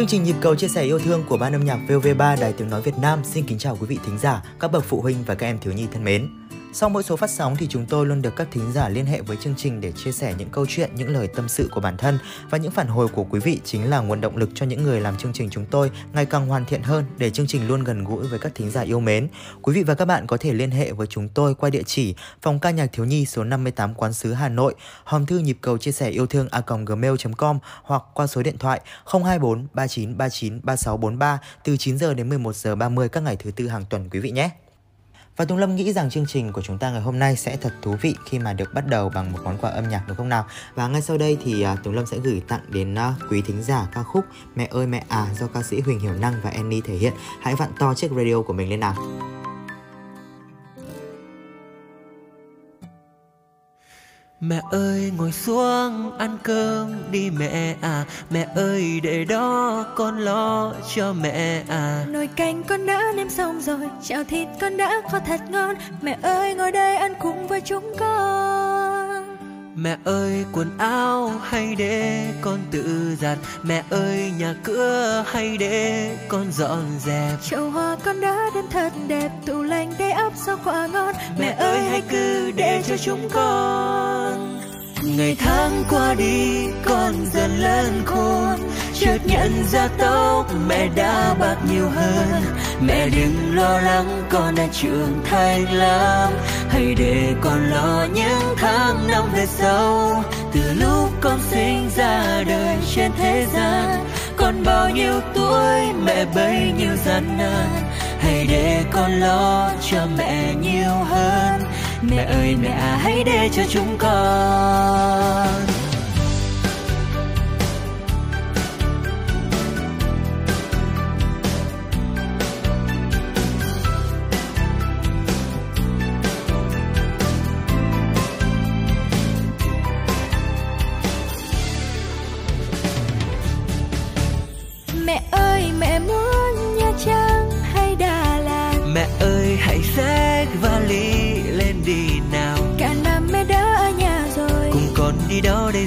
Chương trình nhịp cầu chia sẻ yêu thương của ban âm nhạc VOV3 Đài Tiếng Nói Việt Nam xin kính chào quý vị thính giả, các bậc phụ huynh và các em thiếu nhi thân mến. Sau mỗi số phát sóng thì chúng tôi luôn được các thính giả liên hệ với chương trình để chia sẻ những câu chuyện, những lời tâm sự của bản thân và những phản hồi của quý vị chính là nguồn động lực cho những người làm chương trình chúng tôi ngày càng hoàn thiện hơn để chương trình luôn gần gũi với các thính giả yêu mến. Quý vị và các bạn có thể liên hệ với chúng tôi qua địa chỉ phòng ca nhạc thiếu nhi số 58 Quán sứ Hà Nội, hòm thư nhịp cầu chia sẻ yêu thương a gmail.com hoặc qua số điện thoại 024 3939 3643 từ 9 giờ đến 11 giờ 30 các ngày thứ tư hàng tuần quý vị nhé. Và Tùng Lâm nghĩ rằng chương trình của chúng ta ngày hôm nay sẽ thật thú vị khi mà được bắt đầu bằng một món quà âm nhạc đúng không nào? Và ngay sau đây thì à, uh, Tùng Lâm sẽ gửi tặng đến uh, quý thính giả ca khúc Mẹ ơi mẹ à do ca sĩ Huỳnh Hiểu Năng và Annie thể hiện. Hãy vặn to chiếc radio của mình lên nào. Mẹ ơi ngồi xuống ăn cơm đi mẹ à. Mẹ ơi để đó con lo cho mẹ à. Nồi canh con đã nêm xong rồi Chảo thịt con đã kho thật ngon. Mẹ ơi ngồi đây ăn cùng với chúng con. Mẹ ơi quần áo hay để con tự giặt Mẹ ơi nhà cửa hay để con dọn dẹp. Chậu hoa con đã đem thật đẹp Tủ lạnh để ấp rau quả ngon. Mẹ, mẹ ơi hãy cứ để cho chúng con Ngày tháng qua đi, con dần lớn khôn. Chợt nhận ra tóc mẹ đã bạc nhiều hơn. Mẹ đừng lo lắng, con đã trưởng thành lắm. Hãy để con lo những tháng năm về sau. Từ lúc con sinh ra đời trên thế gian Còn bao nhiêu tuổi mẹ bấy nhiêu gian nan. Hãy để con lo cho mẹ nhiều hơn. Mẹ ơi mẹ à hãy để cho chúng con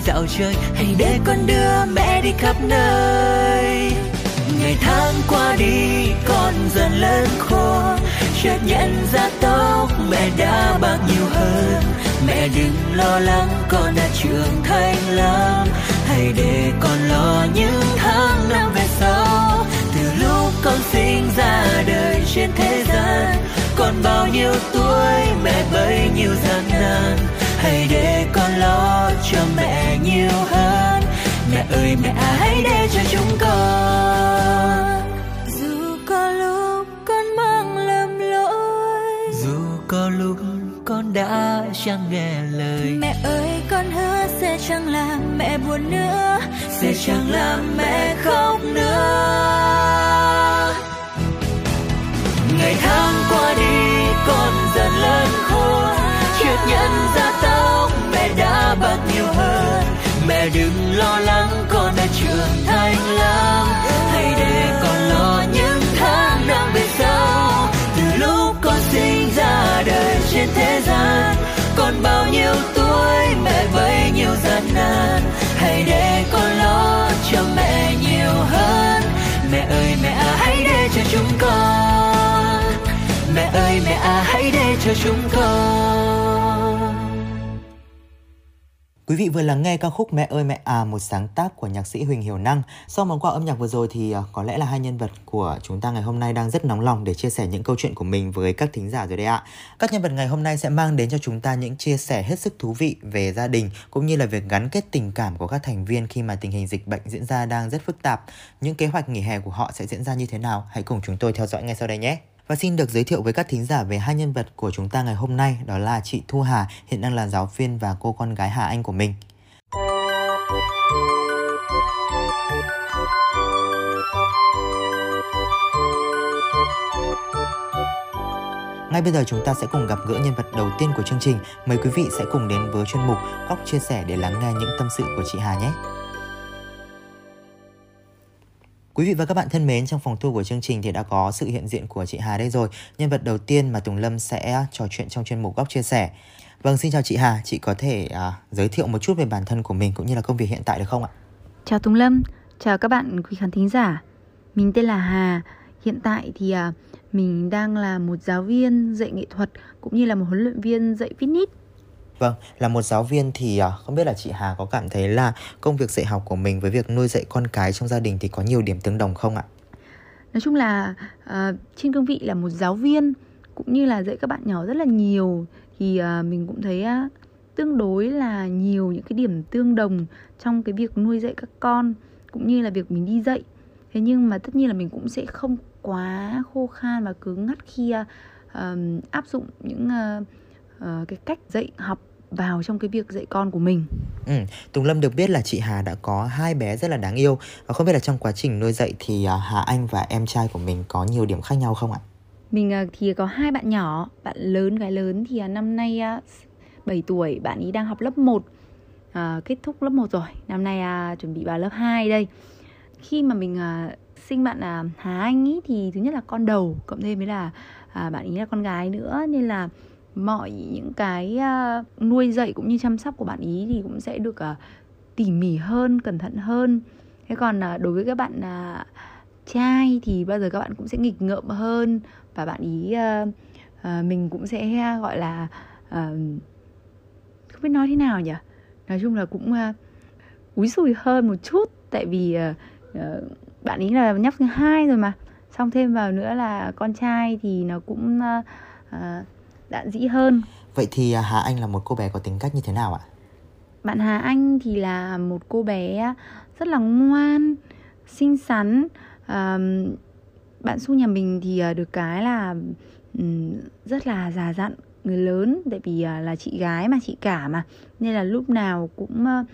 dạo chơi, Hãy để con đưa mẹ đi khắp nơi. Ngày tháng qua đi, con dần lớn khôn. Chợt nhận ra tóc mẹ đã bạc nhiều hơn. Mẹ đừng lo lắng, con đã trưởng thành lắm. Hãy để con lo những tháng năm về sau. Từ lúc con sinh ra đời trên thế gian Còn bao nhiêu tuổi mẹ bấy nhiêu gian nan. Hãy để con cho mẹ nhiều hơn. Mẹ ơi mẹ à hãy để cho chúng con. Dù có lúc con mang lầm lỗi Dù có lúc con đã chẳng nghe lời. Mẹ ơi con hứa sẽ chẳng làm mẹ buồn nữa Sẽ chẳng làm mẹ khóc nữa. Ngày tháng qua đi con dần lớn khôn Chợt nhận ra tóc mẹ đã bớt nhiều hơn. Mẹ đừng lo lắng con đã trưởng thành lắm. Hãy để con lo những tháng năm về sau. Từ lúc con sinh ra, đời trên thế gian, Còn bao nhiêu tuổi mẹ bấy nhiêu gian nan. Hãy để con lo cho mẹ nhiều hơn. Mẹ ơi, mẹ à hãy để cho chúng con. Mẹ ơi, mẹ à hãy để cho chúng con. Quý vị vừa lắng nghe ca khúc Mẹ ơi, mẹ à một sáng tác của nhạc sĩ Huỳnh Hiểu Năng. Sau món quà âm nhạc vừa rồi thì à, có lẽ là hai nhân vật của chúng ta ngày hôm nay đang rất nóng lòng để chia sẻ những câu chuyện của mình với các thính giả rồi đấy ạ. Các nhân vật ngày hôm nay sẽ mang đến cho chúng ta những chia sẻ hết sức thú vị về gia đình, cũng như là việc gắn kết tình cảm của các thành viên khi mà tình hình dịch bệnh diễn ra đang rất phức tạp. Những kế hoạch nghỉ hè của họ sẽ diễn ra như thế nào? Hãy cùng chúng tôi theo dõi ngay sau đây nhé. Và xin được giới thiệu với các thính giả về hai nhân vật của chúng ta ngày hôm nay, đó là chị Thu Hà, hiện đang là giáo viên và cô con gái Hà Anh của mình. Ngay bây giờ chúng ta sẽ cùng gặp gỡ nhân vật đầu tiên của chương trình. Mời quý vị sẽ cùng đến với chuyên mục Góc chia sẻ để lắng nghe những tâm sự của chị Hà nhé. Quý vị và các bạn thân mến, trong phòng thu của chương trình thì đã có sự hiện diện của chị Hà đây rồi. Nhân vật đầu tiên mà Tùng Lâm sẽ trò chuyện trong chuyên mục Góc chia sẻ. Vâng, xin chào chị Hà, chị có thể à, giới thiệu một chút về bản thân của mình cũng như là công việc hiện tại được không ạ? Chào Tùng Lâm, Chào các bạn quý khán thính giả. Mình tên là Hà. Hiện tại thì à, mình đang là một giáo viên dạy nghệ thuật cũng như là một huấn luyện viên dạy fitness. Vâng, là một giáo viên thì à, không biết là chị Hà có cảm thấy là công việc dạy học của mình với việc nuôi dạy con cái trong gia đình thì có nhiều điểm tương đồng không ạ? Nói chung là uh, trên cương vị là một giáo viên cũng như là dạy các bạn nhỏ rất là nhiều thì uh, mình cũng thấy uh, tương đối là nhiều những cái điểm tương đồng trong cái việc nuôi dạy các con cũng như là việc mình đi dạy thế nhưng mà tất nhiên là mình cũng sẽ không quá khô khan và cứng ngắt khi uh, áp dụng những uh, uh, cái cách dạy học vào trong cái việc dạy con của mình. Ừ, Tùng Lâm được biết là chị Hà đã có hai bé rất là đáng yêu và không biết là trong quá trình nuôi dạy thì Hà Anh và em trai của mình có nhiều điểm khác nhau không ạ? Mình thì có hai bạn nhỏ, bạn lớn gái lớn thì năm nay 7 tuổi, bạn ấy đang học lớp 1 à, kết thúc lớp 1 rồi, năm nay à, chuẩn bị vào lớp 2 đây. Khi mà mình à, sinh bạn à, Hà Anh ý thì thứ nhất là con đầu cộng thêm với là à, bạn ấy là con gái nữa nên là mọi những cái uh, nuôi dạy cũng như chăm sóc của bạn ý thì cũng sẽ được uh, tỉ mỉ hơn cẩn thận hơn. Thế còn uh, đối với các bạn uh, trai thì bao giờ các bạn cũng sẽ nghịch ngợm hơn và bạn ý uh, uh, mình cũng sẽ gọi là uh, không biết nói thế nào nhỉ? Nói chung là cũng uh, úi sùi hơn một chút. Tại vì uh, uh, bạn ý là nhóc thứ hai rồi mà. Xong thêm vào nữa là con trai thì nó cũng uh, uh, đạn dĩ hơn. Vậy thì Hà Anh là một cô bé có tính cách như thế nào ạ? Bạn Hà Anh thì là một cô bé rất là ngoan xinh xắn. Uh, bạn su nhà mình thì uh, được cái là rất là già dặn người lớn. Tại vì uh, là chị gái mà chị cả mà. Nên là lúc nào cũng uh,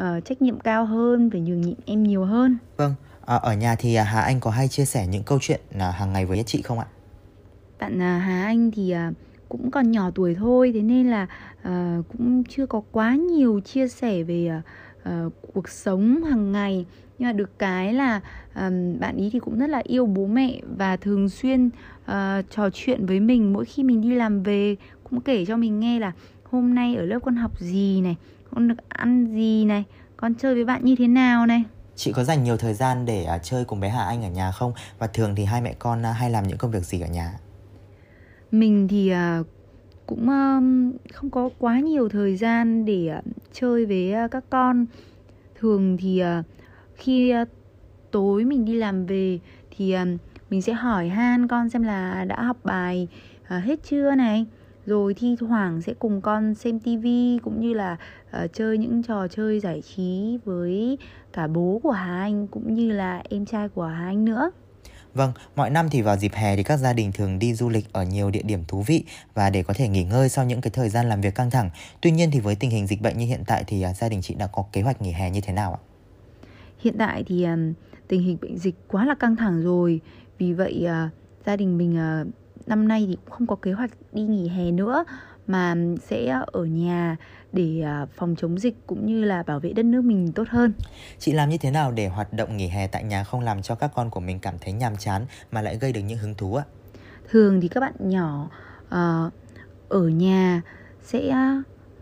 uh, trách nhiệm cao hơn phải nhường nhịn em nhiều hơn. Vâng à, ở nhà thì Hà Anh có hay chia sẻ những câu chuyện hàng ngày với chị không ạ? Bạn Hà Anh thì uh, cũng còn nhỏ tuổi thôi thế nên là uh, cũng chưa có quá nhiều chia sẻ về uh, uh, cuộc sống hàng ngày. Nhưng mà được cái là um, bạn ý thì cũng rất là yêu bố mẹ và thường xuyên uh, trò chuyện với mình. Mỗi khi mình đi làm về cũng kể cho mình nghe là hôm nay ở lớp con học gì này con được ăn gì này con chơi với bạn như thế nào này? Chị có dành nhiều thời gian để uh, chơi cùng bé Hà Anh ở nhà không? Và thường thì hai mẹ con uh, hay làm những công việc gì ở nhà? Mình thì uh, cũng uh, không có quá nhiều thời gian để uh, chơi với uh, các con thường thì uh, khi uh, tối mình đi làm về thì uh, mình sẽ hỏi han con xem là đã học bài uh, hết chưa này rồi thi thoảng sẽ cùng con xem tivi cũng như là uh, chơi những trò chơi giải trí với cả bố của Hà Anh cũng như là em trai của Hà Anh nữa. Vâng, mọi năm thì vào dịp hè thì các gia đình thường đi du lịch ở nhiều địa điểm thú vị và để có thể nghỉ ngơi sau những cái thời gian làm việc căng thẳng. Tuy nhiên thì với tình hình dịch bệnh như hiện tại thì à, gia đình chị đã có kế hoạch nghỉ hè như thế nào ạ? Hiện tại thì à, tình hình bệnh dịch quá là căng thẳng rồi. Vì vậy à, gia đình mình năm nay thì cũng không có kế hoạch đi nghỉ hè nữa mà sẽ ở nhà để à, phòng chống dịch cũng như là bảo vệ đất nước mình tốt hơn. Chị làm như thế nào để hoạt động nghỉ hè tại nhà không làm cho các con của mình cảm thấy nhàm chán mà lại gây được những hứng thú ạ? Thường thì các bạn nhỏ uh, ở nhà sẽ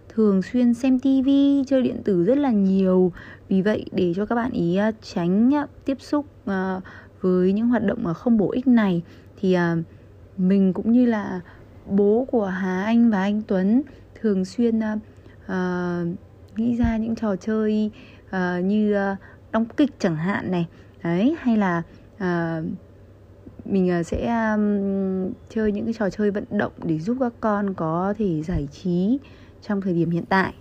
thường xuyên xem tivi, chơi điện tử rất là nhiều. Vì vậy để cho các bạn ý tránh tiếp xúc với những hoạt động mà không bổ ích này thì mình cũng như là bố của Hà Anh và anh Tuấn thường xuyên uh, nghĩ ra những trò chơi uh, như uh, đóng kịch chẳng hạn này. Đấy hay là uh, mình uh, sẽ um, chơi những cái trò chơi vận động để giúp các con có thể giải trí trong thời điểm hiện tại.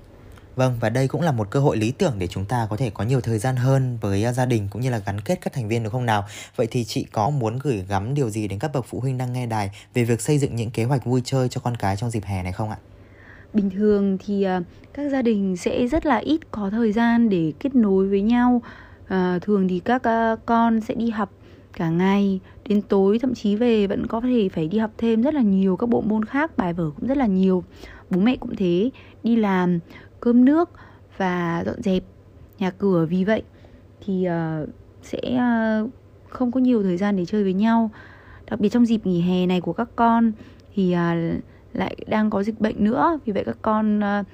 Vâng và đây cũng là một cơ hội lý tưởng để chúng ta có thể có nhiều thời gian hơn với à, gia đình cũng như là gắn kết các thành viên được không nào? Vậy thì chị có muốn gửi gắm điều gì đến các bậc phụ huynh đang nghe đài về việc xây dựng những kế hoạch vui chơi cho con cái trong dịp hè này không ạ? Bình thường thì à, các gia đình sẽ rất là ít có thời gian để kết nối với nhau. À, thường thì các à, con sẽ đi học cả ngày đến tối thậm chí về vẫn có thể phải đi học thêm rất là nhiều các bộ môn khác bài vở cũng rất là nhiều bố mẹ cũng thế đi làm cơm nước và dọn dẹp nhà cửa. Vì vậy thì uh, sẽ uh, không có nhiều thời gian để chơi với nhau. Đặc biệt trong dịp nghỉ hè này của các con thì uh, lại đang có dịch bệnh nữa. Vì vậy các con uh,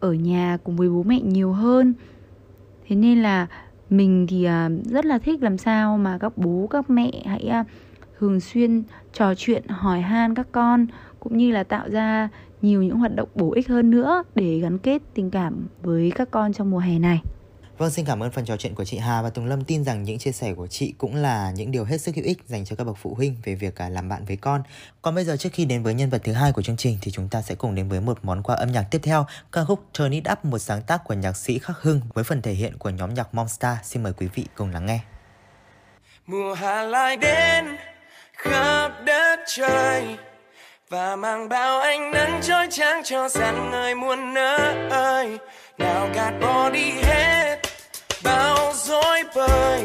ở nhà cùng với bố mẹ nhiều hơn. Thế nên là mình thì uh, rất là thích làm sao mà các bố các mẹ hãy uh, thường xuyên trò chuyện hỏi han các con cũng như là tạo ra nhiều những hoạt động bổ ích hơn nữa để gắn kết tình cảm với các con trong mùa hè này. Vâng, xin cảm ơn phần trò chuyện của chị Hà và Tùng Lâm tin rằng những chia sẻ của chị cũng là những điều hết sức hữu ích dành cho các bậc phụ huynh về việc à, làm bạn với con. Còn bây giờ trước khi đến với nhân vật thứ hai của chương trình thì chúng ta sẽ cùng đến với một món quà âm nhạc tiếp theo, ca khúc Turn It Up, một sáng tác của nhạc sĩ Khắc Hưng với phần thể hiện của nhóm nhạc Monster. Xin mời quý vị cùng lắng nghe. Mùa hạ lại đến khắp đất trời và mang bao ánh nắng chói chang cho rằng người muôn nơi. Nào gạt bỏ đi hết bao dối bời.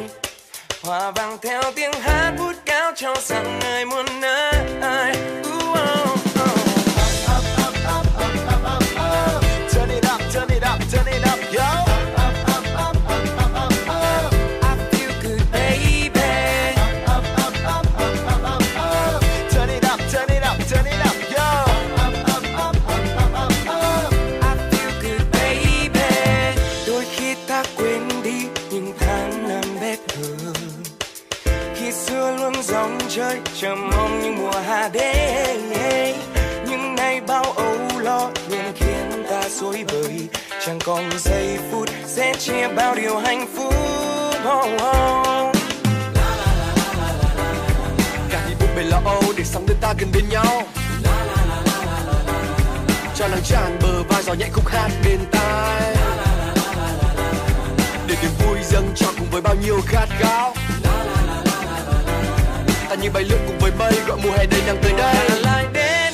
Hòa vang theo tiếng hát vút cao cho rằng người muôn nơi. Ooh, rối bời. Chẳng còn giây phút sẽ chia bao điều hạnh phúc. Oh, oh. cả đi bụng bề lo âu để sống đưa ta gần bên nhau cho nắng tràn bờ vai gió nhẹ khúc hát bên tai để niềm vui dâng cho cùng với bao nhiêu khát khao ta như bay lượn cùng với mây gọi mùa hè đầy nắng tới đây lại đến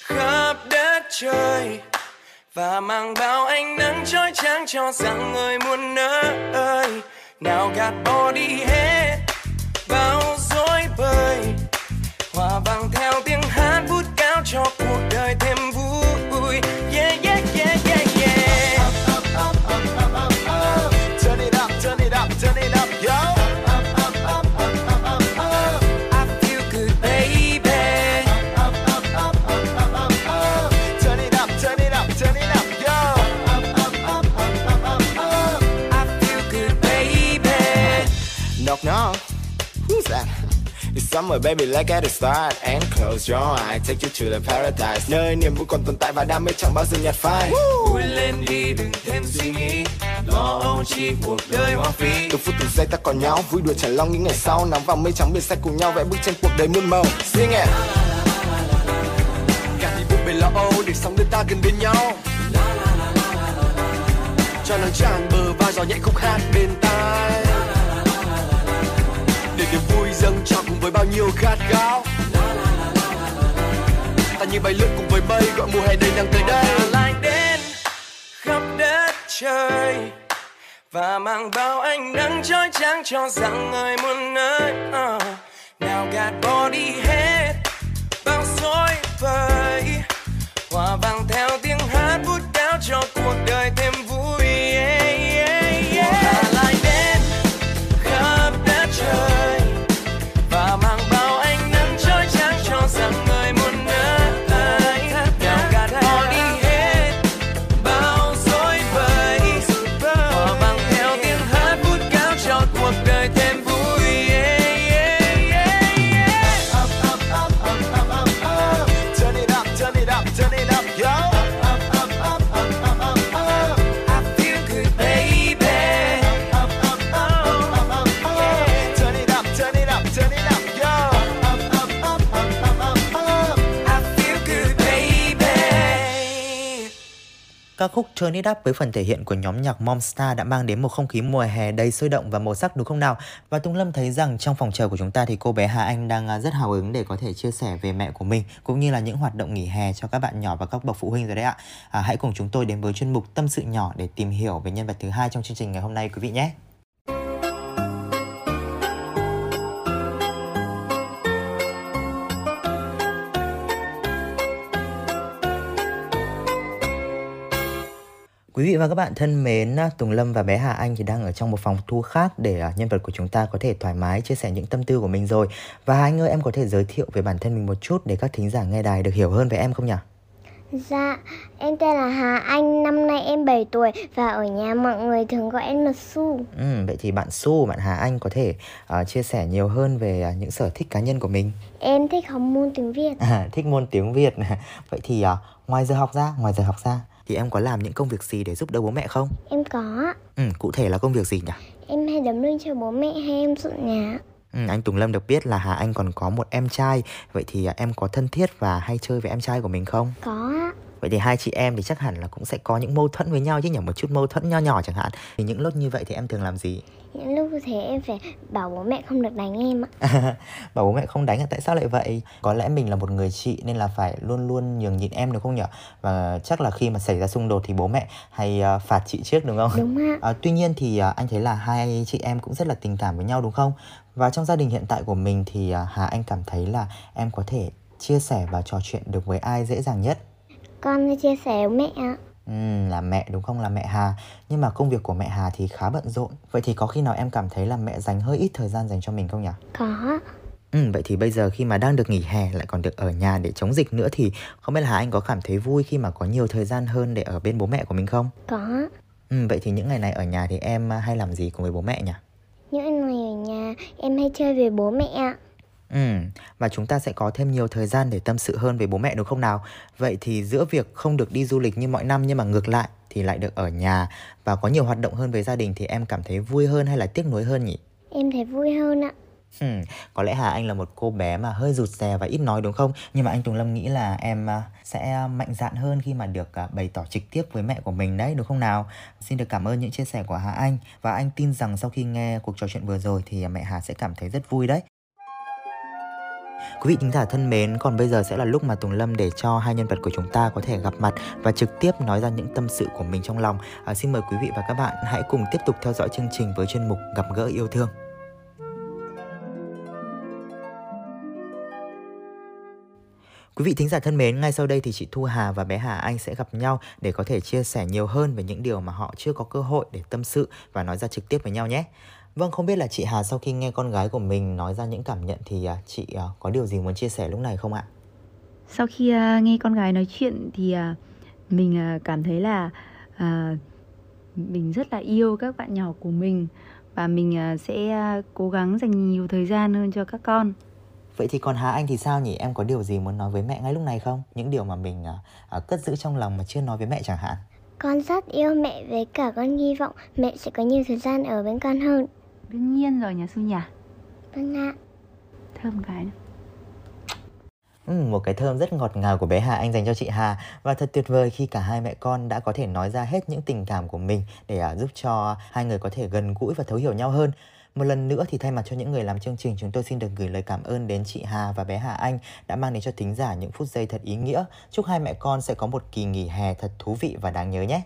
khắp đất trời và mang bao ánh nắng chói chang cho rằng người muôn nơi. Nào gạt bỏ đi hết, bao dối bời. Hòa vang theo tiếng hát vút cao cho cuộc đời thêm summer baby like at the start And close your eyes, take you to the paradise. Nơi niềm vui còn tồn tại và đam mê chẳng bao giờ nhạt phai. Vui lên đi, đừng thêm suy nghĩ. Lo âu chi cuộc đời hoang phí. Từng phút từng giây ta còn nhau Vui đùa chẳng lo những ngày sau. Nắng vào mây trắng biển xanh cùng nhau Vẽ bức tranh cuộc đời muôn màu. Sing it. Cả đi bụng bề lo âu để sống đôi ta gần bên nhau. Cho nắng tràn bờ vai gió nhẹ khúc hát bên tai. Để niềm vui dâng trọn với bao nhiêu khát khao. Ta như bay lượn cùng với mây, gọi mùa hè đầy đang tới đây. Lại đến khắp đất trời và mang bao ánh nắng chói chang cho rằng người muôn nơi Ờ. nào gạt bỏ đi hết bao rối vời hòa vang theo tiếng hát vút cao cho cuộc đời thêm Ca khúc Turn It Up với phần thể hiện của nhóm nhạc Momstar đã mang đến một không khí mùa hè đầy sôi động và màu sắc đúng không nào? Và Tùng Lâm thấy rằng trong phòng chờ của chúng ta thì cô bé Hà Anh đang à, rất hào hứng để có thể chia sẻ về mẹ của mình cũng như là những hoạt động nghỉ hè cho các bạn nhỏ và các bậc phụ huynh rồi đấy ạ. À, hãy cùng chúng tôi đến với chuyên mục Tâm sự nhỏ để tìm hiểu về nhân vật thứ hai trong chương trình ngày hôm nay quý vị nhé. Quý vị và các bạn thân mến, Tùng Lâm và bé Hà Anh thì đang ở trong một phòng thu khác để à, nhân vật của chúng ta có thể thoải mái chia sẻ những tâm tư của mình rồi. Và Hà Anh ơi, em có thể giới thiệu về bản thân mình một chút để các thính giả nghe đài được hiểu hơn về em không nhỉ? Dạ, em tên là Hà Anh, năm nay em 7 tuổi và ở nhà mọi người thường gọi em là Su. Ừ, vậy thì bạn Su, bạn Hà Anh có thể uh, chia sẻ nhiều hơn về uh, những sở thích cá nhân của mình. Em thích học môn tiếng Việt. À, thích môn tiếng Việt. vậy thì uh, ngoài giờ học ra, ngoài giờ học ra thì em có làm những công việc gì để giúp đỡ bố mẹ không? Em có. Ừ, cụ thể là công việc gì nhỉ? Em hay đấm lưng cho bố mẹ hay em dọn nhà. Ừ, anh Tùng Lâm được biết là Hà Anh còn có một em trai Vậy thì em có thân thiết và hay chơi với em trai của mình không? Có Vậy thì hai chị em thì chắc hẳn là cũng sẽ có những mâu thuẫn với nhau chứ nhỉ Một chút mâu thuẫn nho nhỏ chẳng hạn Thì những lúc như vậy thì em thường làm gì? Những lúc như thế em phải bảo bố mẹ không được đánh em ạ Bảo bố mẹ không đánh à tại sao lại vậy? Có lẽ mình là một người chị nên là phải luôn luôn nhường nhịn em được không nhỉ? Và chắc là khi mà xảy ra xung đột thì bố mẹ hay uh, phạt chị trước đúng không? Đúng ạ à, Tuy nhiên thì uh, anh thấy là hai chị em cũng rất là tình cảm với nhau đúng không? Và trong gia đình hiện tại của mình thì uh, Hà Anh cảm thấy là em có thể chia sẻ và trò chuyện được với ai dễ dàng nhất? Con chia sẻ với mẹ ạ. Ừ, là mẹ đúng không? Là mẹ Hà. Nhưng mà công việc của mẹ Hà thì khá bận rộn. Vậy thì có khi nào em cảm thấy là mẹ dành hơi ít thời gian dành cho mình không nhỉ? Có Ừ, vậy thì bây giờ khi mà đang được nghỉ hè lại còn được ở nhà để chống dịch nữa thì không biết là Hà Anh có cảm thấy vui khi mà có nhiều thời gian hơn để ở bên bố mẹ của mình không? Có Ừ, vậy thì những ngày này ở nhà thì em hay làm gì cùng với bố mẹ nhỉ? Những ngày ở nhà em hay chơi với bố mẹ ạ Ừ, và chúng ta sẽ có thêm nhiều thời gian để tâm sự hơn về bố mẹ đúng không nào? Vậy thì giữa việc không được đi du lịch như mọi năm nhưng mà ngược lại thì lại được ở nhà và có nhiều hoạt động hơn với gia đình thì em cảm thấy vui hơn hay là tiếc nuối hơn nhỉ? Em thấy vui hơn ạ. Ừ, có lẽ Hà Anh là một cô bé mà hơi rụt rè và ít nói đúng không? Nhưng mà anh Tùng Lâm nghĩ là em à, sẽ mạnh dạn hơn khi mà được à, bày tỏ trực tiếp với mẹ của mình đấy đúng không nào? Xin được cảm ơn những chia sẻ của Hà Anh và anh tin rằng sau khi nghe cuộc trò chuyện vừa rồi thì mẹ Hà sẽ cảm thấy rất vui đấy. Quý vị thính giả thân mến, còn bây giờ sẽ là lúc mà Tùng Lâm để cho hai nhân vật của chúng ta có thể gặp mặt và trực tiếp nói ra những tâm sự của mình trong lòng. À, xin mời quý vị và các bạn hãy cùng tiếp tục theo dõi chương trình với chuyên mục Gặp gỡ yêu thương. Quý vị thính giả thân mến, ngay sau đây thì chị Thu Hà và bé Hà Anh sẽ gặp nhau để có thể chia sẻ nhiều hơn về những điều mà họ chưa có cơ hội để tâm sự và nói ra trực tiếp với nhau nhé. Vâng, không biết là chị Hà sau khi nghe con gái của mình nói ra những cảm nhận thì uh, chị uh, có điều gì muốn chia sẻ lúc này không ạ? Sau khi uh, nghe con gái nói chuyện thì mình cảm thấy là mình rất là yêu các bạn nhỏ của mình và mình sẽ cố gắng dành nhiều thời gian hơn cho các con. Vậy thì còn Hà Anh thì sao nhỉ? Em có điều gì muốn nói với mẹ ngay lúc này không? Những điều mà mình cất giữ trong lòng mà chưa nói với mẹ chẳng hạn. Con rất yêu mẹ với cả con hy vọng mẹ sẽ có nhiều thời gian ở bên con hơn. Đương nhiên rồi nhà Su nhỉ Vâng ạ Thơm cái nữa. Ừ, một cái thơm rất ngọt ngào của bé Hà Anh dành cho chị Hà và thật tuyệt vời khi cả hai mẹ con đã có thể nói ra hết những tình cảm của mình để uh, giúp cho hai người có thể gần gũi và thấu hiểu nhau hơn. Một lần nữa thì thay mặt cho những người làm chương trình chúng tôi xin được gửi lời cảm ơn đến chị Hà và bé Hà Anh đã mang đến cho thính giả những phút giây thật ý nghĩa. Chúc hai mẹ con sẽ có một kỳ nghỉ hè thật thú vị và đáng nhớ nhé.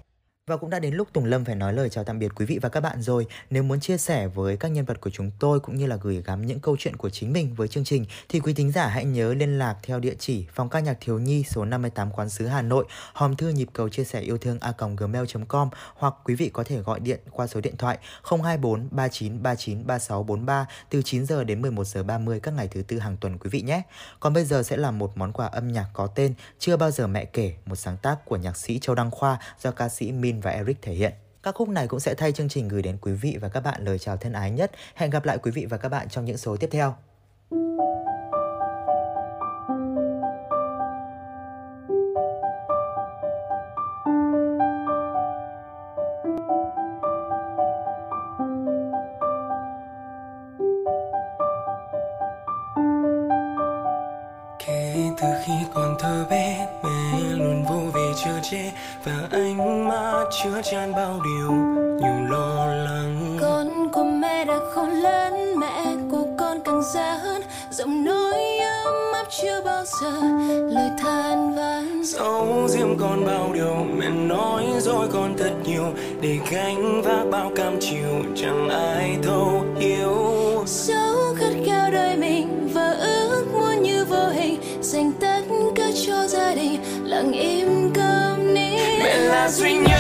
Và cũng đã đến lúc Tùng Lâm phải nói lời chào tạm biệt quý vị và các bạn rồi. Nếu muốn chia sẻ với các nhân vật của chúng tôi cũng như là gửi gắm những câu chuyện của chính mình với chương trình thì quý thính giả hãy nhớ liên lạc theo địa chỉ phòng ca nhạc thiếu nhi số 58 Quán sứ Hà Nội, hòm thư nhịp cầu chia sẻ yêu thương a gmail.com hoặc quý vị có thể gọi điện qua số điện thoại 024 39 39 36 43 từ 9 giờ đến 11 giờ 30 các ngày thứ tư hàng tuần quý vị nhé. Còn bây giờ sẽ là một món quà âm nhạc có tên Chưa bao giờ mẹ kể, một sáng tác của nhạc sĩ Châu Đăng Khoa do ca sĩ Min và Eric thể hiện. Các khúc này cũng sẽ thay chương trình gửi đến quý vị và các bạn lời chào thân ái nhất. Hẹn gặp lại quý vị và các bạn trong những số tiếp theo. Giờ Lời than vãn. Dẫu riêng con bao điều Mẹ nói dối con thật nhiều. Để gánh vác bao cam chịu Chẳng ai thấu hiểu. Dẫu khát khao đời mình Và ước muốn như vô hình. Dành tất cả cho gia đình Lặng im câm nín. Mẹ là duy nhất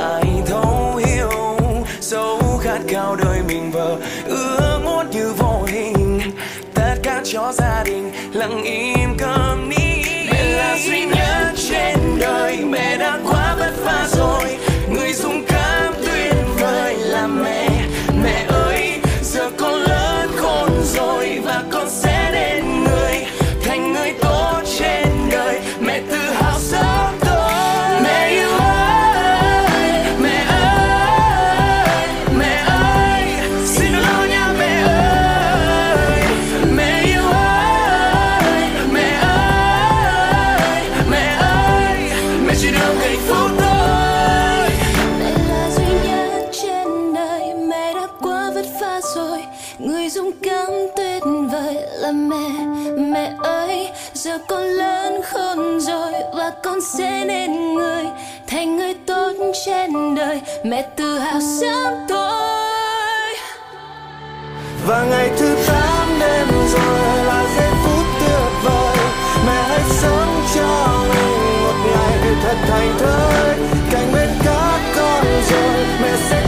ai thấu hiểu sâu khát cao đời mình vờ ước giờ con lớn khôn rồi và con sẽ nên người thành người tốt trên đời. Mẹ tự hào sớm tôi và ngày thứ tám đêm rồi là giây phút tuyệt vời. Mẹ hãy sống cho mình một ngày thật thành thơi. Cạnh bên các con rồi, mẹ sẽ